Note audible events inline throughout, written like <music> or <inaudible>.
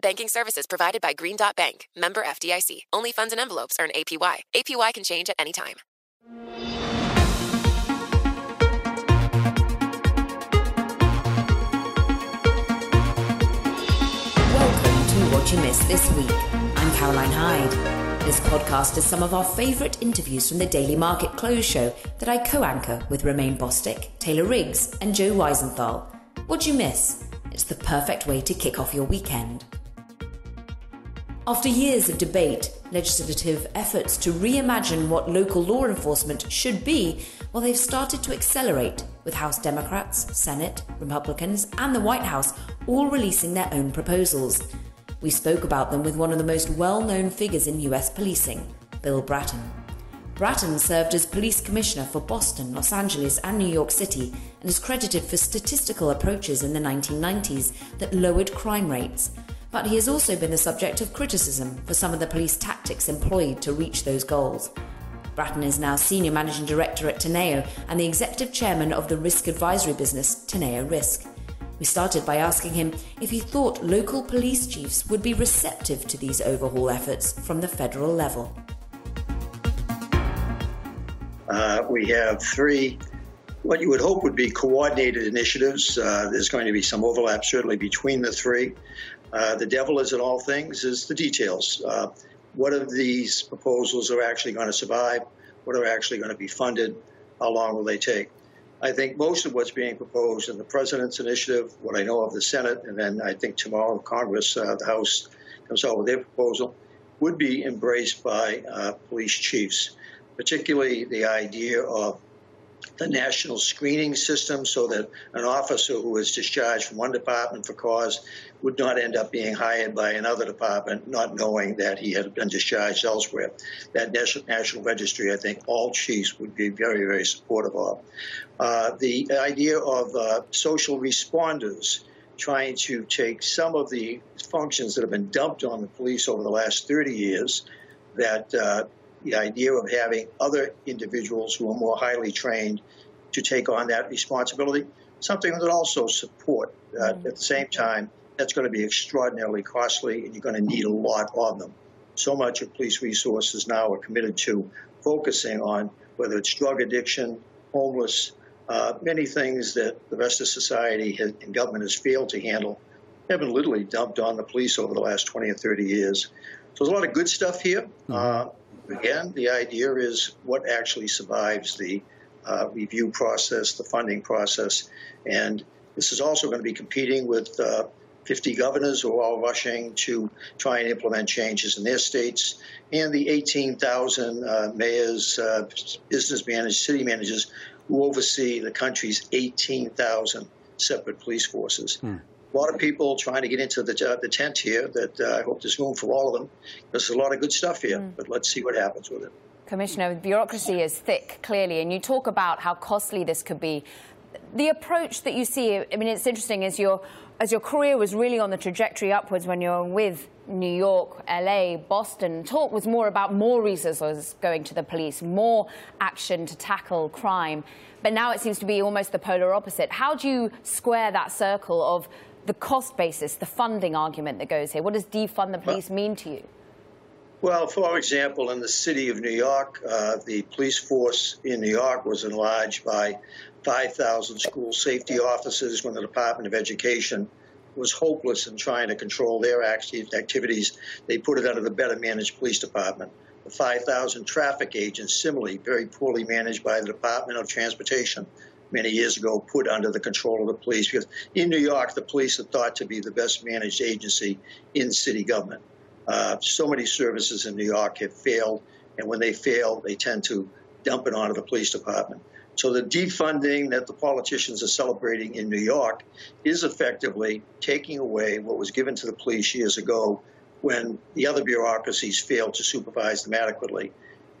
Banking services provided by Green Dot Bank, member FDIC. Only funds and envelopes earn APY. APY can change at any time. Welcome to What You Missed This Week. I'm Caroline Hyde. This podcast is some of our favourite interviews from the Daily Market Close show that I co anchor with Romaine Bostick, Taylor Riggs, and Joe Weisenthal. What'd you miss? It's the perfect way to kick off your weekend. After years of debate, legislative efforts to reimagine what local law enforcement should be, well, they've started to accelerate, with House Democrats, Senate, Republicans, and the White House all releasing their own proposals. We spoke about them with one of the most well known figures in US policing, Bill Bratton. Bratton served as police commissioner for Boston, Los Angeles, and New York City and is credited for statistical approaches in the 1990s that lowered crime rates. But he has also been the subject of criticism for some of the police tactics employed to reach those goals. Bratton is now Senior Managing Director at Teneo and the Executive Chairman of the risk advisory business Teneo Risk. We started by asking him if he thought local police chiefs would be receptive to these overhaul efforts from the federal level. Uh, we have three, what you would hope would be coordinated initiatives. Uh, there's going to be some overlap, certainly, between the three. Uh, the devil, is in all things, is the details. Uh, what of these proposals are actually going to survive? What are actually going to be funded? How long will they take? I think most of what's being proposed in the president's initiative, what I know of the Senate, and then I think tomorrow Congress, uh, the House comes out with their proposal, would be embraced by uh, police chiefs, particularly the idea of the national screening system so that an officer who is discharged from one department for cause would not end up being hired by another department, not knowing that he had been discharged elsewhere. That national registry, I think all chiefs would be very, very supportive of. Uh, the idea of uh, social responders trying to take some of the functions that have been dumped on the police over the last 30 years that uh, the idea of having other individuals who are more highly trained to take on that responsibility, something that also support. Uh, mm-hmm. At the same time, that's going to be extraordinarily costly, and you're going to need a lot of them. So much of police resources now are committed to focusing on whether it's drug addiction, homeless, uh, many things that the rest of society has, and government has failed to handle have been literally dumped on the police over the last 20 or 30 years. So there's a lot of good stuff here. Mm-hmm. Uh, again, the idea is what actually survives the uh, review process, the funding process, and this is also going to be competing with uh, 50 governors who are all rushing to try and implement changes in their states, and the 18,000 uh, mayors, uh, business managers, city managers who oversee the country's 18,000 separate police forces. Hmm a lot of people trying to get into the, uh, the tent here that uh, I hope there's room for all of them. There's a lot of good stuff here, mm. but let's see what happens with it. Commissioner, bureaucracy is thick, clearly, and you talk about how costly this could be. The approach that you see, I mean, it's interesting as your as your career was really on the trajectory upwards when you were with New York, LA, Boston. Talk was more about more resources going to the police, more action to tackle crime. But now it seems to be almost the polar opposite. How do you square that circle of the cost basis, the funding argument that goes here? What does defund the police mean to you? Well, for example, in the city of New York, uh, the police force in New York was enlarged by 5,000 school safety officers when the Department of Education was hopeless in trying to control their activities. They put it under the Better Managed Police Department. The 5,000 traffic agents, similarly, very poorly managed by the Department of Transportation many years ago, put under the control of the police. Because in New York, the police are thought to be the best managed agency in city government. Uh, so many services in New York have failed, and when they fail, they tend to dump it onto the police department. So the defunding that the politicians are celebrating in New York is effectively taking away what was given to the police years ago when the other bureaucracies failed to supervise them adequately.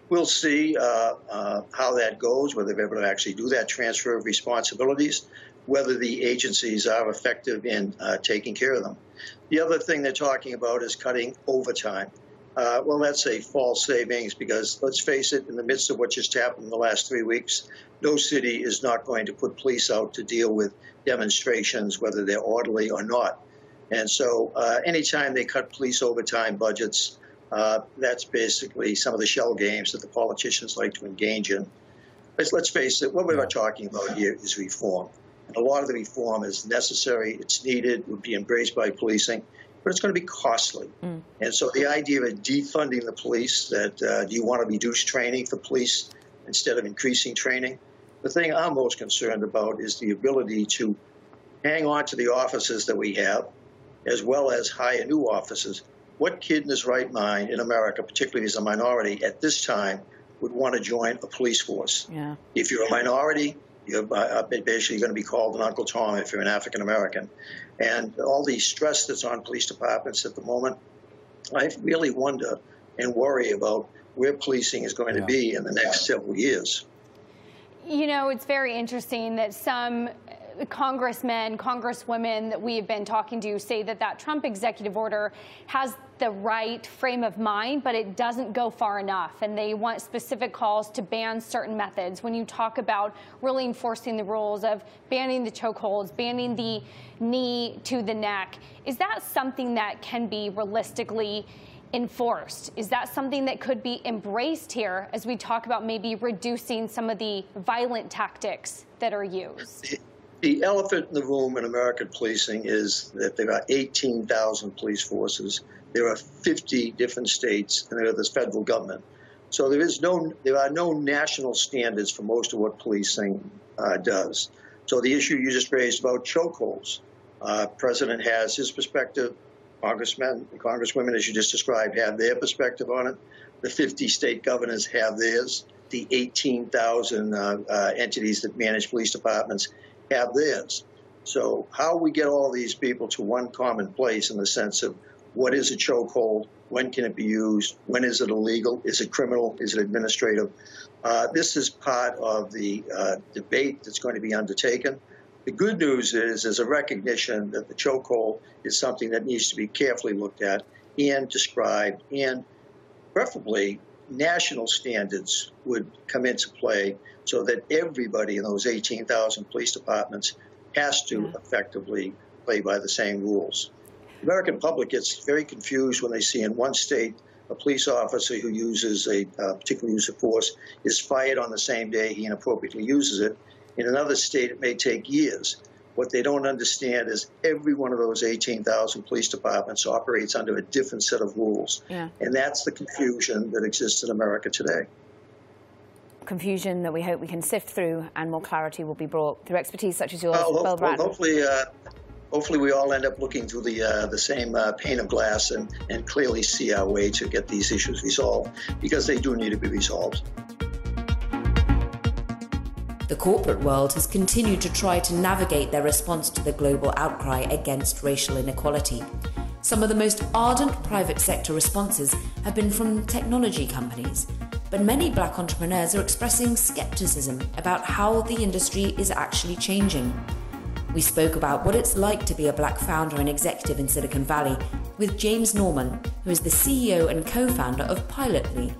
We'll see uh, uh, how that goes, whether they're able to actually do that transfer of responsibilities, whether the agencies are effective in uh, taking care of them. The other thing they're talking about is cutting overtime. Uh, well, that's a false savings because let's face it, in the midst of what just happened in the last three weeks, no city is not going to put police out to deal with demonstrations, whether they're orderly or not. And so, uh, anytime they cut police overtime budgets, uh, that's basically some of the shell games that the politicians like to engage in. Let's, let's face it, what we're talking about here is reform. And a lot of the reform is necessary, it's needed, would be embraced by policing but it's going to be costly. Mm. And so the idea of defunding the police, that uh, do you want to reduce training for police instead of increasing training? The thing I'm most concerned about is the ability to hang on to the offices that we have, as well as hire new officers. What kid in his right mind in America, particularly as a minority at this time, would want to join a police force? Yeah. If you're a minority, you're uh, basically going to be called an Uncle Tom if you're an African American. And all the stress that's on police departments at the moment, I really wonder and worry about where policing is going yeah. to be in the next several years. You know, it's very interesting that some congressmen, congresswomen that we have been talking to say that that Trump executive order has the right frame of mind, but it doesn't go far enough. And they want specific calls to ban certain methods. When you talk about really enforcing the rules of banning the chokeholds, banning the knee to the neck, is that something that can be realistically enforced? Is that something that could be embraced here as we talk about maybe reducing some of the violent tactics that are used? The elephant in the room in American policing is that there are 18,000 police forces. There are 50 different states, and there is the federal government. So there is no, there are no national standards for most of what policing uh, does. So the issue you just raised about chokeholds, uh, President has his perspective. Congressmen, and congresswomen, as you just described, have their perspective on it. The 50 state governors have theirs. The 18,000 uh, uh, entities that manage police departments have theirs. So how we get all these people to one common place in the sense of what is a chokehold, when can it be used, when is it illegal, is it criminal, is it administrative? Uh, this is part of the uh, debate that's going to be undertaken. The good news is there's a recognition that the chokehold is something that needs to be carefully looked at and described, and preferably national standards would come into play so that everybody in those 18,000 police departments has to yeah. effectively play by the same rules. The American public gets very confused when they see in one state a police officer who uses a uh, particular use of force is fired on the same day he inappropriately uses it. In another state, it may take years. What they don't understand is every one of those 18,000 police departments operates under a different set of rules. Yeah. And that's the confusion that exists in America today confusion that we hope we can sift through and more clarity will be brought through expertise such as yours, well, Bill Hopefully, uh, hopefully we all end up looking through the uh, the same uh, pane of glass and, and clearly see our way to get these issues resolved because they do need to be resolved. The corporate world has continued to try to navigate their response to the global outcry against racial inequality. Some of the most ardent private sector responses have been from technology companies but many black entrepreneurs are expressing skepticism about how the industry is actually changing. We spoke about what it's like to be a black founder and executive in Silicon Valley with James Norman, who is the CEO and co founder of Pilotly.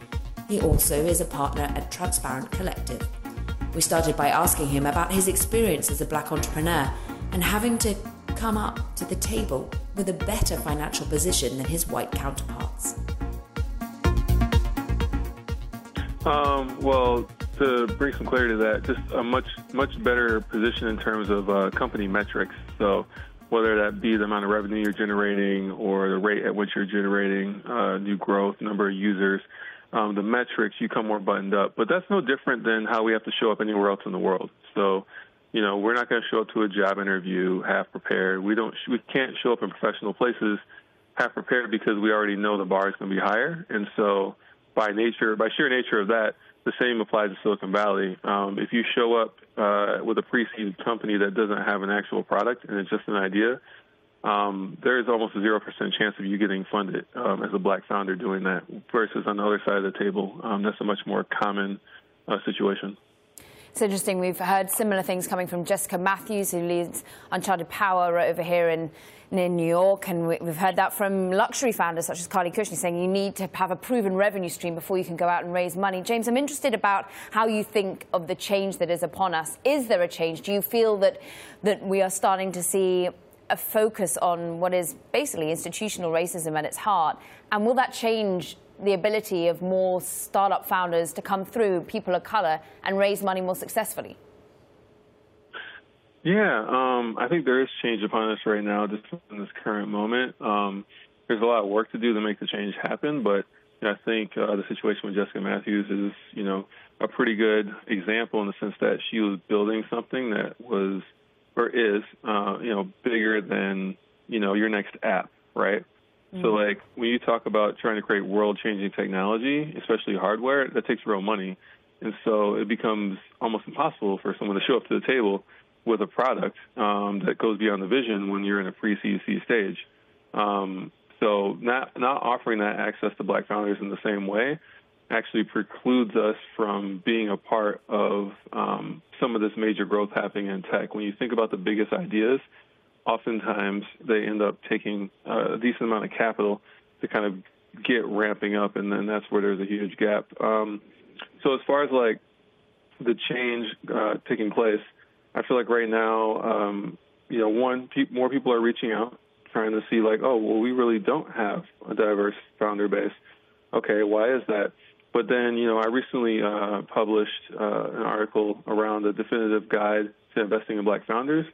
He also is a partner at Transparent Collective. We started by asking him about his experience as a black entrepreneur and having to come up to the table with a better financial position than his white counterparts. Um, well, to bring some clarity to that, just a much much better position in terms of uh, company metrics. So whether that be the amount of revenue you're generating or the rate at which you're generating uh, new growth, number of users, um, the metrics, you come more buttoned up. But that's no different than how we have to show up anywhere else in the world. So, you know, we're not going to show up to a job interview half prepared. We don't, we can't show up in professional places half prepared because we already know the bar is going to be higher. And so, by nature, by sheer nature of that, the same applies to Silicon Valley. Um, if you show up uh, with a pre-seed company that doesn't have an actual product and it's just an idea, um, there is almost a zero percent chance of you getting funded um, as a black founder doing that. Versus on the other side of the table, um, that's a much more common uh, situation. It's interesting. We've heard similar things coming from Jessica Matthews, who leads Uncharted Power over here in, in New York, and we've heard that from luxury founders such as Carly Cushnie, saying you need to have a proven revenue stream before you can go out and raise money. James, I'm interested about how you think of the change that is upon us. Is there a change? Do you feel that that we are starting to see a focus on what is basically institutional racism at its heart? And will that change the ability of more startup founders to come through, people of color, and raise money more successfully? Yeah, um, I think there is change upon us right now, just in this current moment. Um, there's a lot of work to do to make the change happen, but you know, I think uh, the situation with Jessica Matthews is, you know, a pretty good example in the sense that she was building something that was or is, uh, you know, bigger than, you know, your next app, right? Mm-hmm. So, like, when you talk about trying to create world changing technology, especially hardware, that takes real money. And so it becomes almost impossible for someone to show up to the table with a product um, that goes beyond the vision when you're in a pre CC stage. Um, so, not, not offering that access to black founders in the same way actually precludes us from being a part of um, some of this major growth happening in tech. When you think about the biggest ideas, oftentimes they end up taking a decent amount of capital to kind of get ramping up, and then that's where there's a huge gap. Um, so as far as like the change uh, taking place, I feel like right now, um, you know, one, pe- more people are reaching out, trying to see like, oh, well, we really don't have a diverse founder base. Okay, why is that? But then, you know, I recently uh, published uh, an article around the definitive guide to investing in black founders.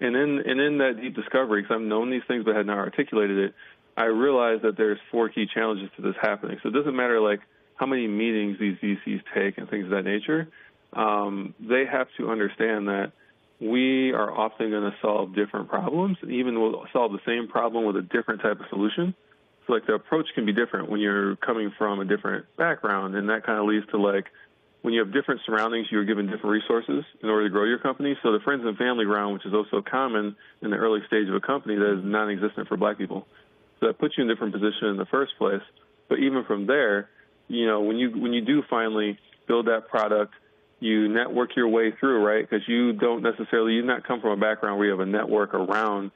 And in, and in that deep discovery, because I've known these things but had not articulated it, I realized that there's four key challenges to this happening. So it doesn't matter like how many meetings these VCs take and things of that nature. Um, they have to understand that we are often going to solve different problems, even we'll solve the same problem with a different type of solution like the approach can be different when you're coming from a different background, and that kind of leads to like when you have different surroundings, you're given different resources in order to grow your company. So the friends and family round, which is also common in the early stage of a company, that is non-existent for Black people. So that puts you in a different position in the first place. But even from there, you know, when you when you do finally build that product, you network your way through, right? Because you don't necessarily you not come from a background where you have a network around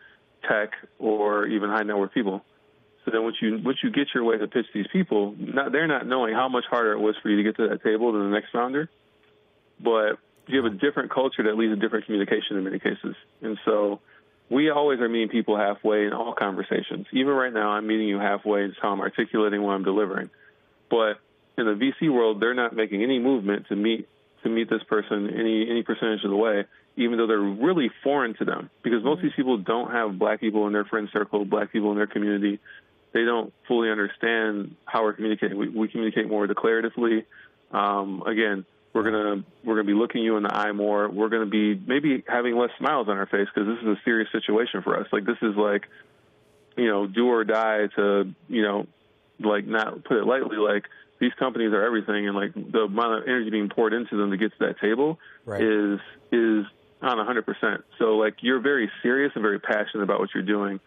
tech or even high net worth people. So then once you once you get your way to pitch these people, not, they're not knowing how much harder it was for you to get to that table than the next founder. But you have a different culture that leads to different communication in many cases. And so we always are meeting people halfway in all conversations. Even right now, I'm meeting you halfway in how I'm articulating what I'm delivering. But in the VC world, they're not making any movement to meet to meet this person any any percentage of the way, even though they're really foreign to them. Because most of these people don't have black people in their friend circle, black people in their community they don't fully understand how we're communicating. We, we communicate more declaratively. Um, again, we're gonna we're gonna be looking you in the eye more. We're gonna be maybe having less smiles on our face because this is a serious situation for us. Like this is like, you know, do or die to you know, like not put it lightly. Like these companies are everything, and like the amount of energy being poured into them to get to that table right. is is on 100%. So like you're very serious and very passionate about what you're doing.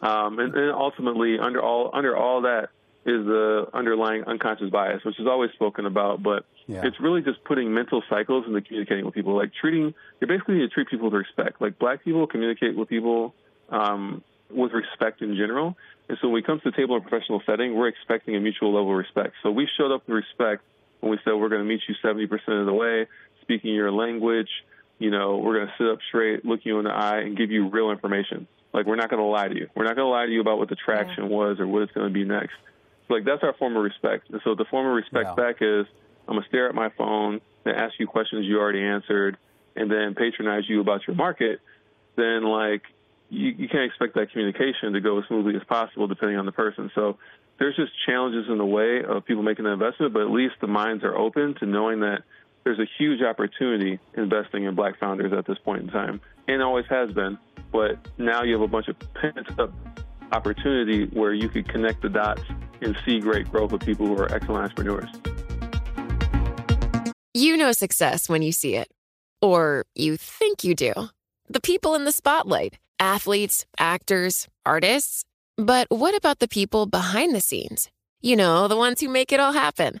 Um, and, and ultimately, under all under all that is the underlying unconscious bias, which is always spoken about, but yeah. it's really just putting mental cycles into communicating with people. Like treating, you're basically to treat people with respect. Like black people communicate with people um, with respect in general. And so when we come to the table in a professional setting, we're expecting a mutual level of respect. So we showed up with respect when we said we're going to meet you 70% of the way, speaking your language. You know, we're going to sit up straight, look you in the eye, and give you real information. Like we're not going to lie to you. We're not going to lie to you about what the traction yeah. was or what it's going to be next. So, like that's our form of respect. And so the form of respect back is I'm going to stare at my phone and ask you questions you already answered, and then patronize you about your market. Then like you, you can't expect that communication to go as smoothly as possible depending on the person. So there's just challenges in the way of people making the investment, but at least the minds are open to knowing that there's a huge opportunity investing in black founders at this point in time, and always has been. But now you have a bunch of pent up opportunity where you could connect the dots and see great growth of people who are excellent entrepreneurs. You know success when you see it, or you think you do. The people in the spotlight athletes, actors, artists. But what about the people behind the scenes? You know, the ones who make it all happen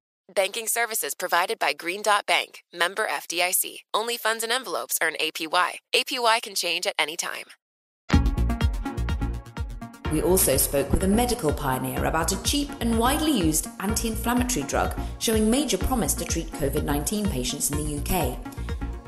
Banking services provided by Green Dot Bank, member FDIC. Only funds and envelopes earn APY. APY can change at any time. We also spoke with a medical pioneer about a cheap and widely used anti inflammatory drug showing major promise to treat COVID 19 patients in the UK.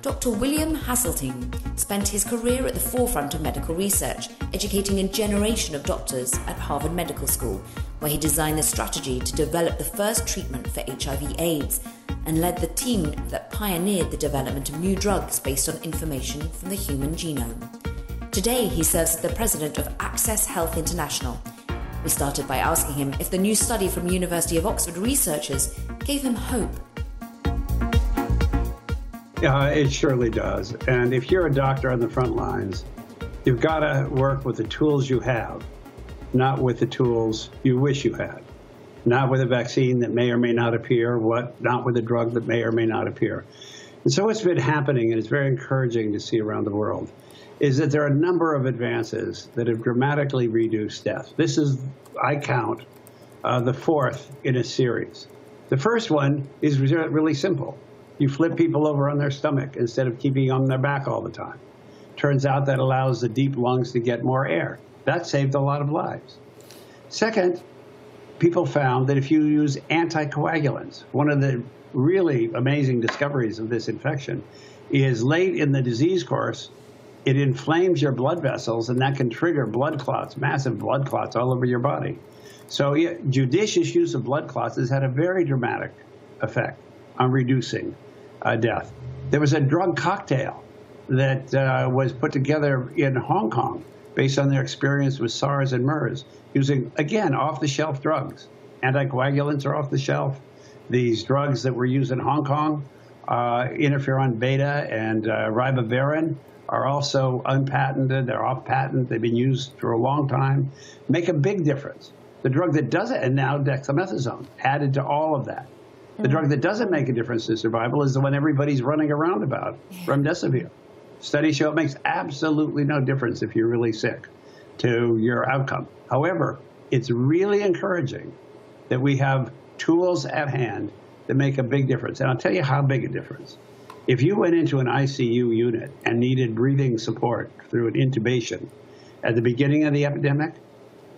Dr. William Haseltine spent his career at the forefront of medical research, educating a generation of doctors at Harvard Medical School, where he designed the strategy to develop the first treatment for HIV/AIDS and led the team that pioneered the development of new drugs based on information from the human genome. Today, he serves as the president of Access Health International. We started by asking him if the new study from University of Oxford researchers gave him hope. Yeah, it surely does. And if you're a doctor on the front lines, you've got to work with the tools you have, not with the tools you wish you had. Not with a vaccine that may or may not appear, what not with a drug that may or may not appear. And so what's been happening, and it's very encouraging to see around the world, is that there are a number of advances that have dramatically reduced death. This is, I count, uh, the fourth in a series. The first one is really simple. You flip people over on their stomach instead of keeping on their back all the time. Turns out that allows the deep lungs to get more air. That saved a lot of lives. Second, people found that if you use anticoagulants, one of the really amazing discoveries of this infection is late in the disease course, it inflames your blood vessels, and that can trigger blood clots, massive blood clots all over your body. So, yeah, judicious use of blood clots has had a very dramatic effect on reducing uh, death. There was a drug cocktail that uh, was put together in Hong Kong based on their experience with SARS and MERS, using, again, off the shelf drugs. Anticoagulants are off the shelf. These drugs that were used in Hong Kong, uh, interferon beta and uh, ribavirin, are also unpatented. They're off patent. They've been used for a long time. Make a big difference. The drug that does it, and now dexamethasone, added to all of that. The drug that doesn't make a difference in survival is the one everybody's running around about, remdesivir. Studies show it makes absolutely no difference if you're really sick to your outcome. However, it's really encouraging that we have tools at hand that make a big difference. And I'll tell you how big a difference. If you went into an ICU unit and needed breathing support through an intubation at the beginning of the epidemic,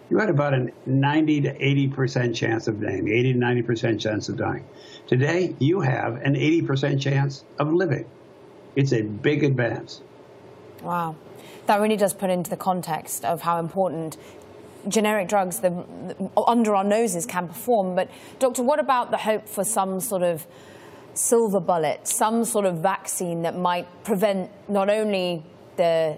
you had about a 90 to 80% chance of dying, 80 to 90% chance of dying. Today, you have an 80% chance of living. It's a big advance. Wow. That really does put into the context of how important generic drugs the, the, under our noses can perform. But, Doctor, what about the hope for some sort of silver bullet, some sort of vaccine that might prevent not only the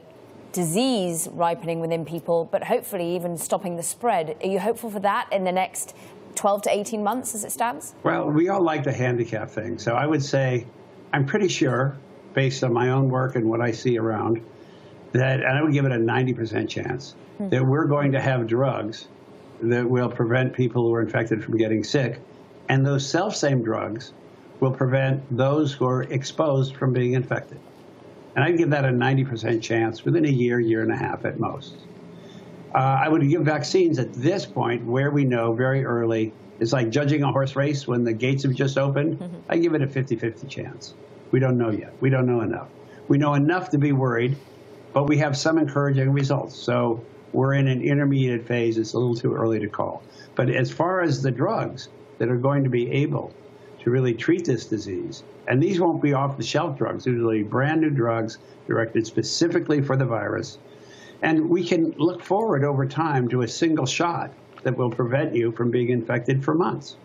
disease ripening within people, but hopefully even stopping the spread. Are you hopeful for that in the next 12 to 18 months as it stands? Well, we all like the handicap thing. So I would say I'm pretty sure, based on my own work and what I see around, that, and I would give it a 90% chance, hmm. that we're going to have drugs that will prevent people who are infected from getting sick. And those self same drugs will prevent those who are exposed from being infected. And I'd give that a 90% chance within a year, year and a half at most. Uh, I would give vaccines at this point where we know very early. It's like judging a horse race when the gates have just opened. Mm-hmm. I give it a 50 50 chance. We don't know yet. We don't know enough. We know enough to be worried, but we have some encouraging results. So we're in an intermediate phase. It's a little too early to call. But as far as the drugs, that are going to be able to really treat this disease. And these won't be off the shelf drugs. These will be brand new drugs directed specifically for the virus. And we can look forward over time to a single shot that will prevent you from being infected for months.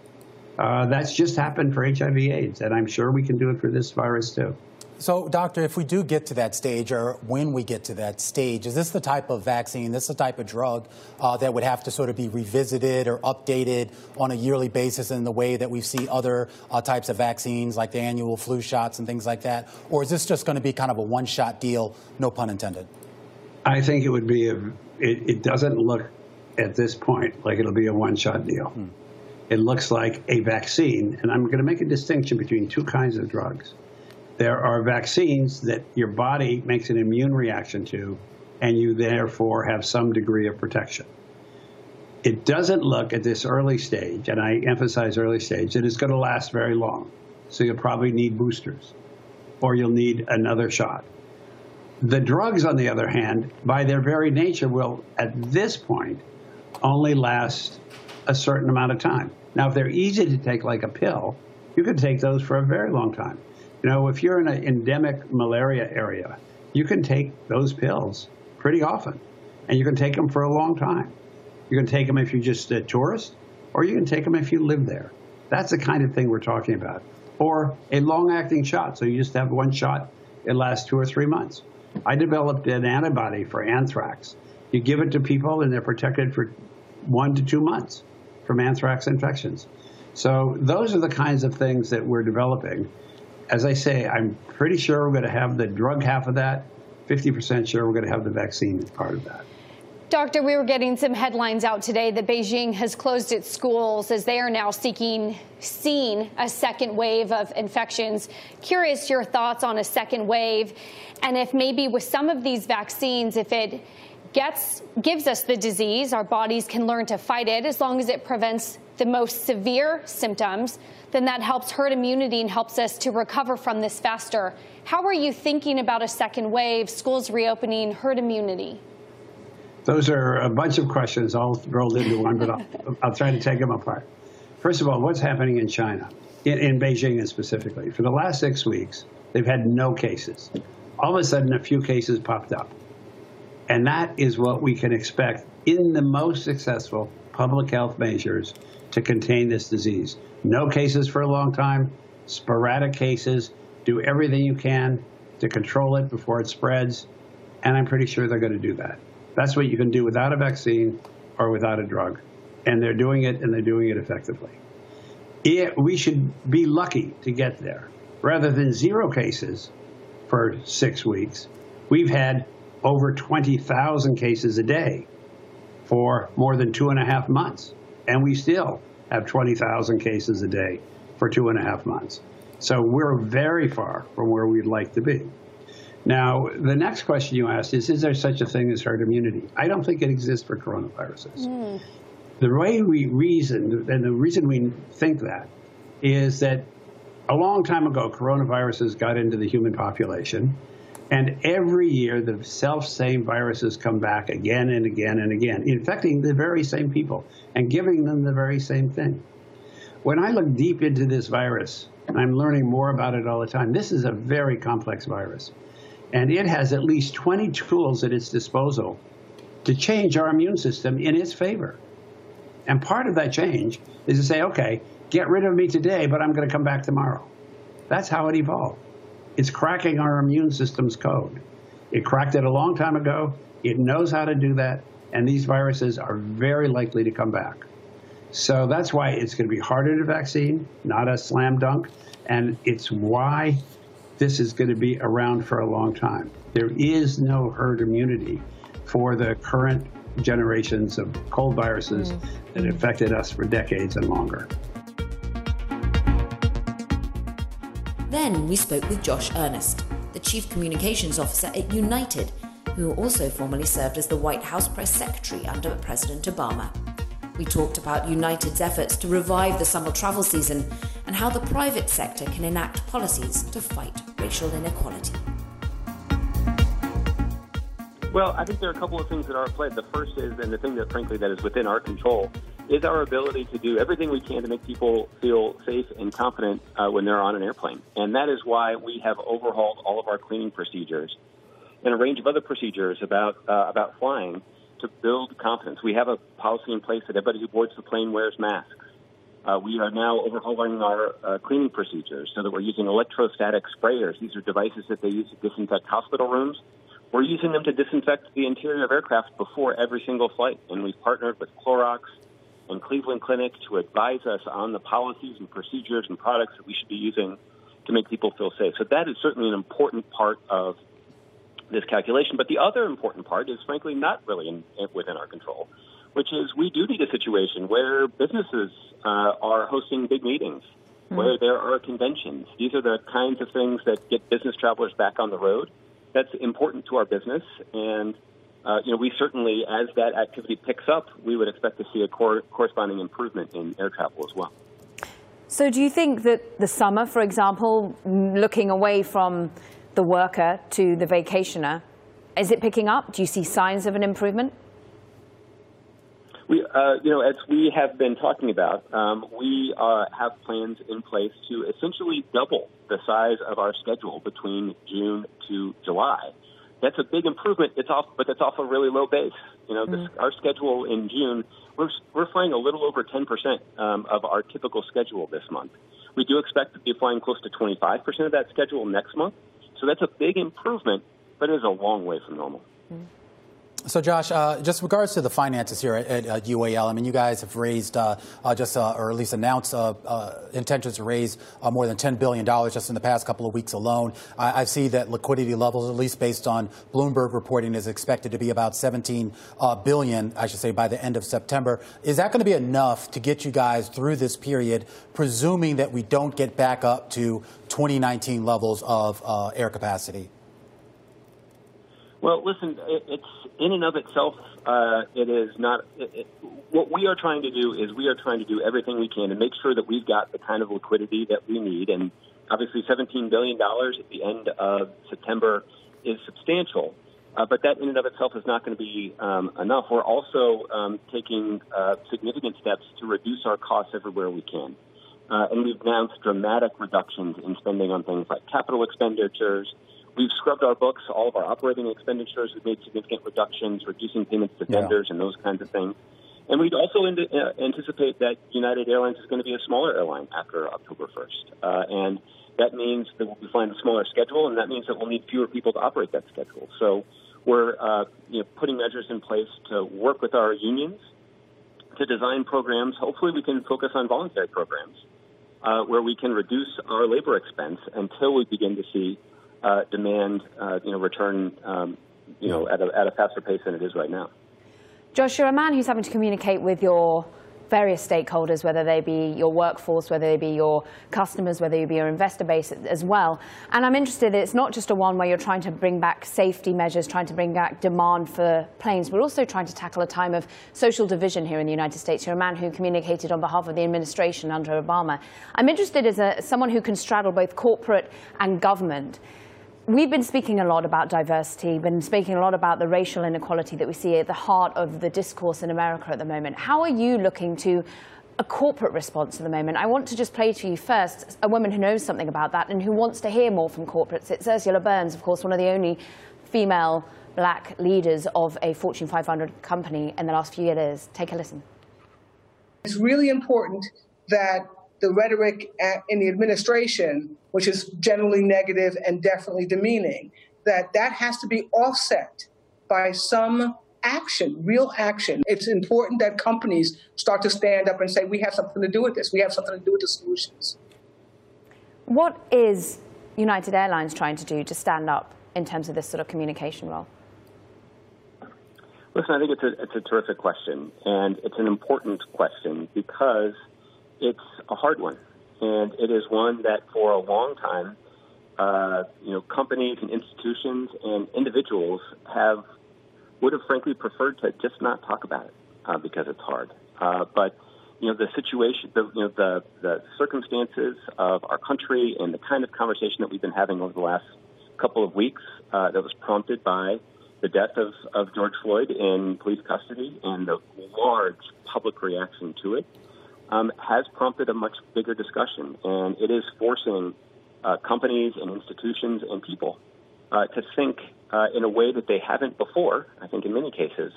Uh, that's just happened for HIV AIDS, and I'm sure we can do it for this virus too. So, doctor, if we do get to that stage, or when we get to that stage, is this the type of vaccine, this the type of drug uh, that would have to sort of be revisited or updated on a yearly basis in the way that we see other uh, types of vaccines, like the annual flu shots and things like that? Or is this just going to be kind of a one-shot deal, no pun intended? I think it would be a. It, it doesn't look at this point like it'll be a one-shot deal. Hmm. It looks like a vaccine, and I'm going to make a distinction between two kinds of drugs there are vaccines that your body makes an immune reaction to, and you therefore have some degree of protection. It doesn't look at this early stage, and I emphasize early stage, that it's going to last very long. So you'll probably need boosters, or you'll need another shot. The drugs, on the other hand, by their very nature, will at this point only last a certain amount of time. Now, if they're easy to take like a pill, you can take those for a very long time. You know, if you're in an endemic malaria area, you can take those pills pretty often, and you can take them for a long time. You can take them if you're just a tourist, or you can take them if you live there. That's the kind of thing we're talking about. Or a long acting shot. So you just have one shot, it lasts two or three months. I developed an antibody for anthrax. You give it to people, and they're protected for one to two months from anthrax infections. So those are the kinds of things that we're developing as I say, I'm pretty sure we're going to have the drug half of that, 50% sure we're going to have the vaccine part of that. Doctor, we were getting some headlines out today that Beijing has closed its schools as they are now seeking seeing a second wave of infections. Curious your thoughts on a second wave and if maybe with some of these vaccines if it gets gives us the disease, our bodies can learn to fight it as long as it prevents the most severe symptoms then that helps herd immunity and helps us to recover from this faster. How are you thinking about a second wave, schools reopening, herd immunity? Those are a bunch of questions all rolled into one, but I'll, <laughs> I'll try to take them apart. First of all, what's happening in China, in, in Beijing specifically? For the last six weeks, they've had no cases. All of a sudden, a few cases popped up. And that is what we can expect in the most successful public health measures to contain this disease. No cases for a long time, sporadic cases, do everything you can to control it before it spreads, and I'm pretty sure they're going to do that. That's what you can do without a vaccine or without a drug. And they're doing it, and they're doing it effectively. It, we should be lucky to get there. Rather than zero cases for six weeks, we've had over 20,000 cases a day for more than two and a half months and we still have 20,000 cases a day for two and a half months. So we're very far from where we'd like to be. Now, the next question you asked is Is there such a thing as herd immunity? I don't think it exists for coronaviruses. Mm. The way we reason, and the reason we think that, is that a long time ago, coronaviruses got into the human population. And every year, the self same viruses come back again and again and again, infecting the very same people and giving them the very same thing. When I look deep into this virus, and I'm learning more about it all the time, this is a very complex virus. And it has at least 20 tools at its disposal to change our immune system in its favor. And part of that change is to say, okay, get rid of me today, but I'm going to come back tomorrow. That's how it evolved. It's cracking our immune system's code. It cracked it a long time ago. It knows how to do that, and these viruses are very likely to come back. So that's why it's going to be harder to vaccine, not a slam dunk, and it's why this is going to be around for a long time. There is no herd immunity for the current generations of cold viruses mm. that affected us for decades and longer. Then we spoke with Josh Earnest, the Chief Communications Officer at United, who also formerly served as the White House Press Secretary under President Obama. We talked about United's efforts to revive the summer travel season and how the private sector can enact policies to fight racial inequality. Well, I think there are a couple of things that are at play. The first is, and the thing that frankly that is within our control, is our ability to do everything we can to make people feel safe and confident uh, when they're on an airplane. And that is why we have overhauled all of our cleaning procedures and a range of other procedures about uh, about flying to build confidence. We have a policy in place that everybody who boards the plane wears masks. Uh, we are now overhauling our uh, cleaning procedures so that we're using electrostatic sprayers. These are devices that they use to disinfect hospital rooms. We're using them to disinfect the interior of aircraft before every single flight. And we've partnered with Clorox and Cleveland Clinic to advise us on the policies and procedures and products that we should be using to make people feel safe. So that is certainly an important part of this calculation. But the other important part is, frankly, not really in, within our control, which is we do need a situation where businesses uh, are hosting big meetings, mm-hmm. where there are conventions. These are the kinds of things that get business travelers back on the road. That's important to our business, and uh, you know, we certainly, as that activity picks up, we would expect to see a cor- corresponding improvement in air travel as well. So, do you think that the summer, for example, looking away from the worker to the vacationer, is it picking up? Do you see signs of an improvement? We, uh, you know, as we have been talking about, um, we uh, have plans in place to essentially double the size of our schedule between June to July. That's a big improvement. It's off, but that's off a really low base. You know, mm-hmm. this, our schedule in June, we're we're flying a little over 10 percent um, of our typical schedule this month. We do expect to be flying close to 25 percent of that schedule next month. So that's a big improvement, but it is a long way from normal. Mm-hmm. So, Josh, uh, just regards to the finances here at, at UAL, I mean, you guys have raised uh, uh, just, uh, or at least announced uh, uh, intentions to raise more than $10 billion just in the past couple of weeks alone. I, I, see that liquidity levels, at least based on Bloomberg reporting, is expected to be about 17 billion, I should say, by the end of September. Is that going to be enough to get you guys through this period, presuming that we don't get back up to 2019 levels of air capacity? Well, listen, it, it's in and of itself, uh, it is not. It, it, what we are trying to do is we are trying to do everything we can to make sure that we've got the kind of liquidity that we need. And obviously, $17 billion at the end of September is substantial. Uh, but that in and of itself is not going to be um, enough. We're also um, taking uh, significant steps to reduce our costs everywhere we can. Uh, and we've announced dramatic reductions in spending on things like capital expenditures, We've scrubbed our books, all of our operating expenditures. We've made significant reductions, reducing payments to vendors yeah. and those kinds of things. And we'd also in, uh, anticipate that United Airlines is going to be a smaller airline after October 1st. Uh, and that means that we'll be flying a smaller schedule, and that means that we'll need fewer people to operate that schedule. So we're uh, you know, putting measures in place to work with our unions to design programs. Hopefully, we can focus on voluntary programs uh, where we can reduce our labor expense until we begin to see uh, demand, uh, you know, return, um, you know, at a, at a faster pace than it is right now. Josh, you're a man who's having to communicate with your various stakeholders, whether they be your workforce, whether they be your customers, whether you be your investor base as well. And I'm interested, it's not just a one where you're trying to bring back safety measures, trying to bring back demand for planes, but also trying to tackle a time of social division here in the United States. You're a man who communicated on behalf of the administration under Obama. I'm interested as a, someone who can straddle both corporate and government. We've been speaking a lot about diversity, been speaking a lot about the racial inequality that we see at the heart of the discourse in America at the moment. How are you looking to a corporate response at the moment? I want to just play to you first a woman who knows something about that and who wants to hear more from corporates. It's Ursula Burns, of course, one of the only female black leaders of a Fortune 500 company in the last few years. Take a listen. It's really important that the rhetoric in the administration, which is generally negative and definitely demeaning, that that has to be offset by some action, real action. It's important that companies start to stand up and say, we have something to do with this. We have something to do with the solutions. What is United Airlines trying to do to stand up in terms of this sort of communication role? Listen, I think it's a, it's a terrific question, and it's an important question because – it's a hard one, and it is one that for a long time, uh, you know, companies and institutions and individuals have would have frankly preferred to just not talk about it uh, because it's hard. Uh, but you know, the situation, the, you know, the the circumstances of our country and the kind of conversation that we've been having over the last couple of weeks uh, that was prompted by the death of, of George Floyd in police custody and the large public reaction to it um, has prompted a much bigger discussion, and it is forcing uh, companies and institutions and people uh, to think uh, in a way that they haven't before, I think in many cases,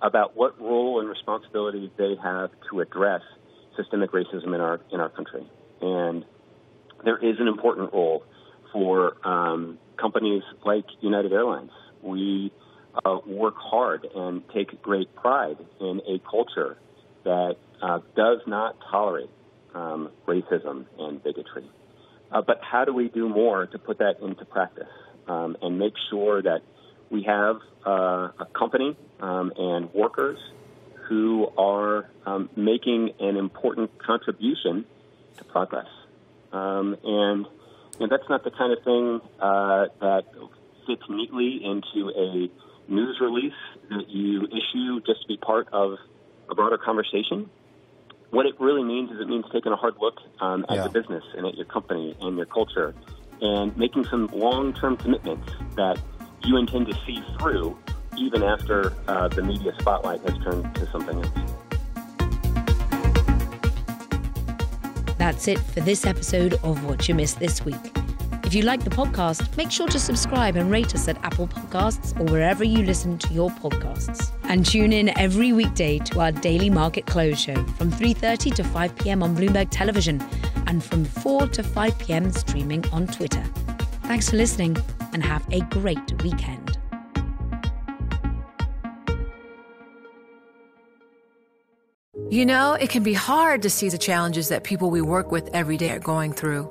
about what role and responsibility they have to address systemic racism in our in our country. And there is an important role for um, companies like United Airlines. We uh, work hard and take great pride in a culture that uh, does not tolerate um, racism and bigotry. Uh, but how do we do more to put that into practice um, and make sure that we have uh, a company um, and workers who are um, making an important contribution to progress? Um, and, that's not the kind of thing uh, that fits neatly into a news release that you issue just to be part of a broader conversation. What it really means is it means taking a hard look um, at yeah. the business and at your company and your culture and making some long term commitments that you intend to see through even after uh, the media spotlight has turned to something else. That's it for this episode of What You Missed This Week. If you like the podcast, make sure to subscribe and rate us at Apple Podcasts or wherever you listen to your podcasts. And tune in every weekday to our daily market close show from 3:30 to 5 p.m. on Bloomberg Television and from 4 to 5 p.m. streaming on Twitter. Thanks for listening and have a great weekend. You know, it can be hard to see the challenges that people we work with every day are going through.